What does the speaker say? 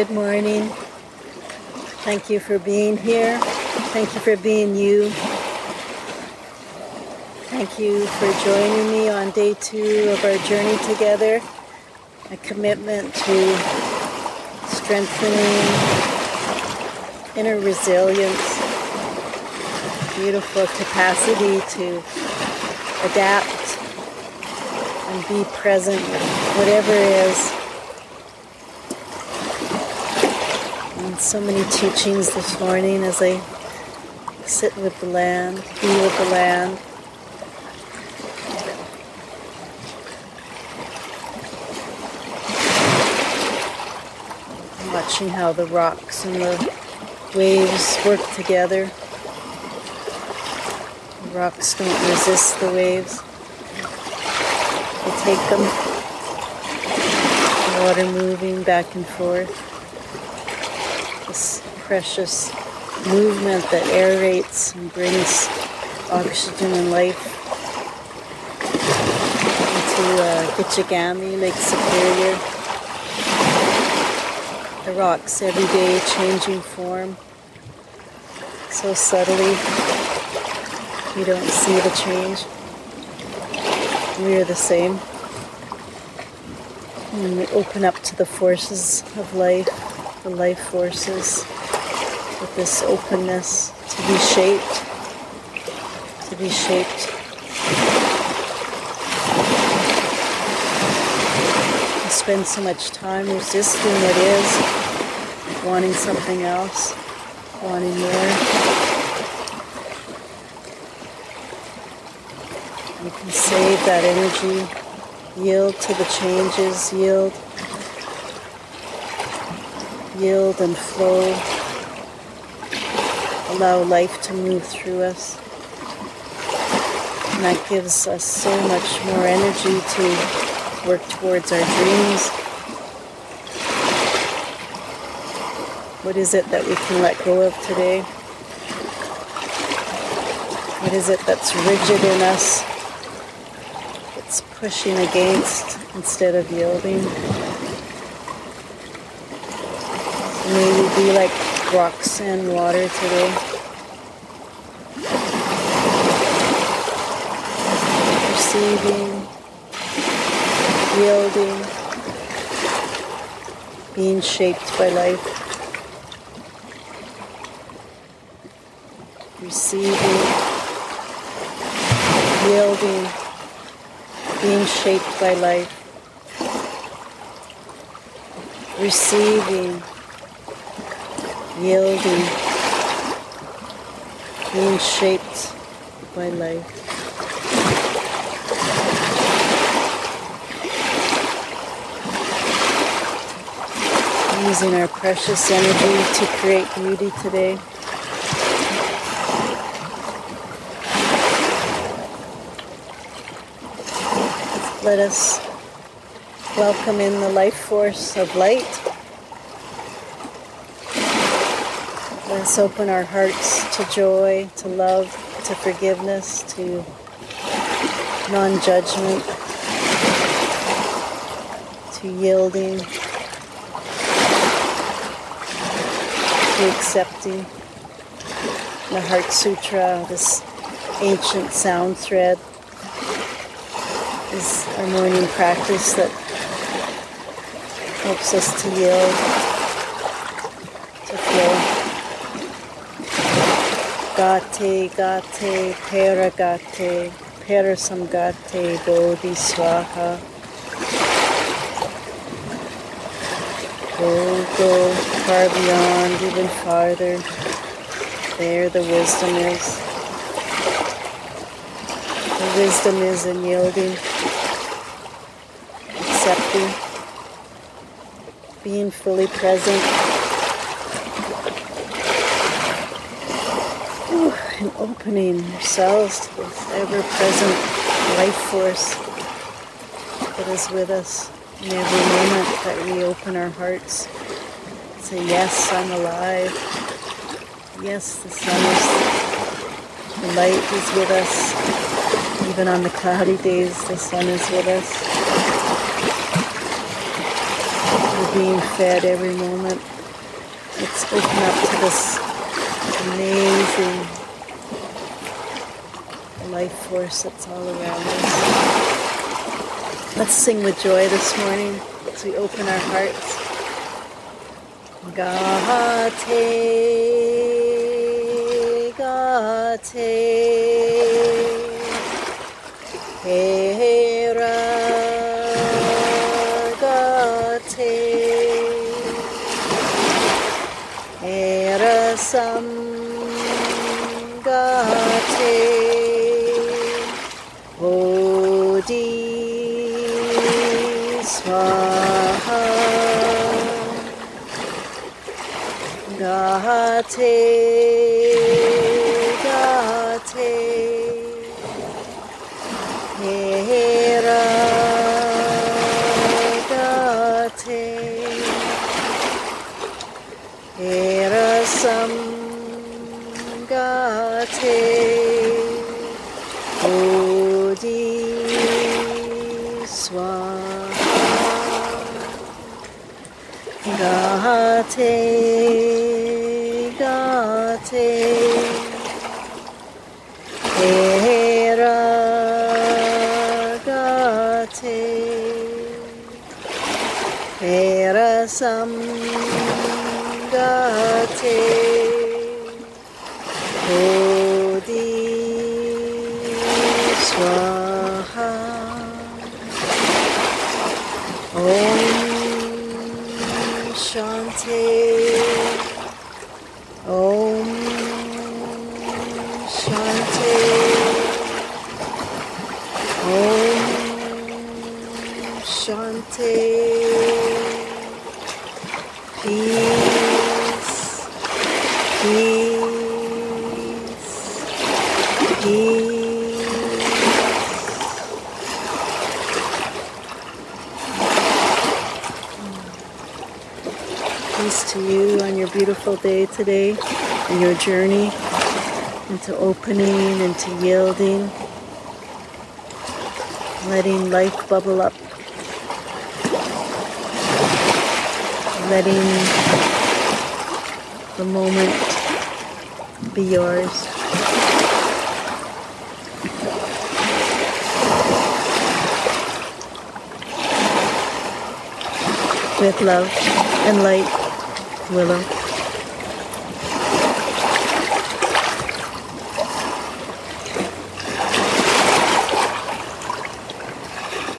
Good morning. Thank you for being here. Thank you for being you. Thank you for joining me on day two of our journey together. A commitment to strengthening inner resilience, beautiful capacity to adapt and be present, whatever is. And so many teachings this morning as I sit with the land, be with the land. watching how the rocks and the waves work together. The rocks don't resist the waves. They take them. The water moving back and forth. This precious movement that aerates and brings oxygen and life into uh, Lake Superior. The rocks every day changing form so subtly. You don't see the change. We are the same. And we open up to the forces of life the life forces with this openness to be shaped to be shaped spend so much time resisting what is, wanting something else, wanting more. You can save that energy, yield to the changes, yield, yield and flow. Allow life to move through us. And that gives us so much more energy to work towards our dreams? What is it that we can let go of today? What is it that's rigid in us? It's pushing against instead of yielding. May we be like rocks and water today. Receiving yielding, being shaped by life, receiving, yielding, being shaped by life, receiving, yielding, being shaped by life. using our precious energy to create beauty today. Let us welcome in the life force of light. Let us open our hearts to joy, to love, to forgiveness, to non judgment, to yielding. to accepting the Heart Sutra, this ancient sound thread, is our morning practice that helps us to yield, to flow. Gate, gate, paragate, parasamgate, bodhi swaha. Go, go far beyond, even farther. There the wisdom is. The wisdom is in yielding, accepting, being fully present. And opening ourselves to this ever present life force that is with us in every moment that we open our hearts, say, Yes, I'm alive. Yes, the sun is, the light is with us. Even on the cloudy days, the sun is with us. We're being fed every moment. Let's open up to this amazing life force that's all around us. Let's sing with joy this morning as we open our hearts. Gate, gate, hera, gate, hera sam, Bodhi Swaha. Gate Gate Gate Hera Gate Hera Sam Gate Bodhi Swaha Om Shanti Om Shanti. Om Shanti. Peace. Peace Peace to you on your beautiful day today, in your journey into opening, into yielding, letting life bubble up, letting the moment be yours. With love and light, Willow.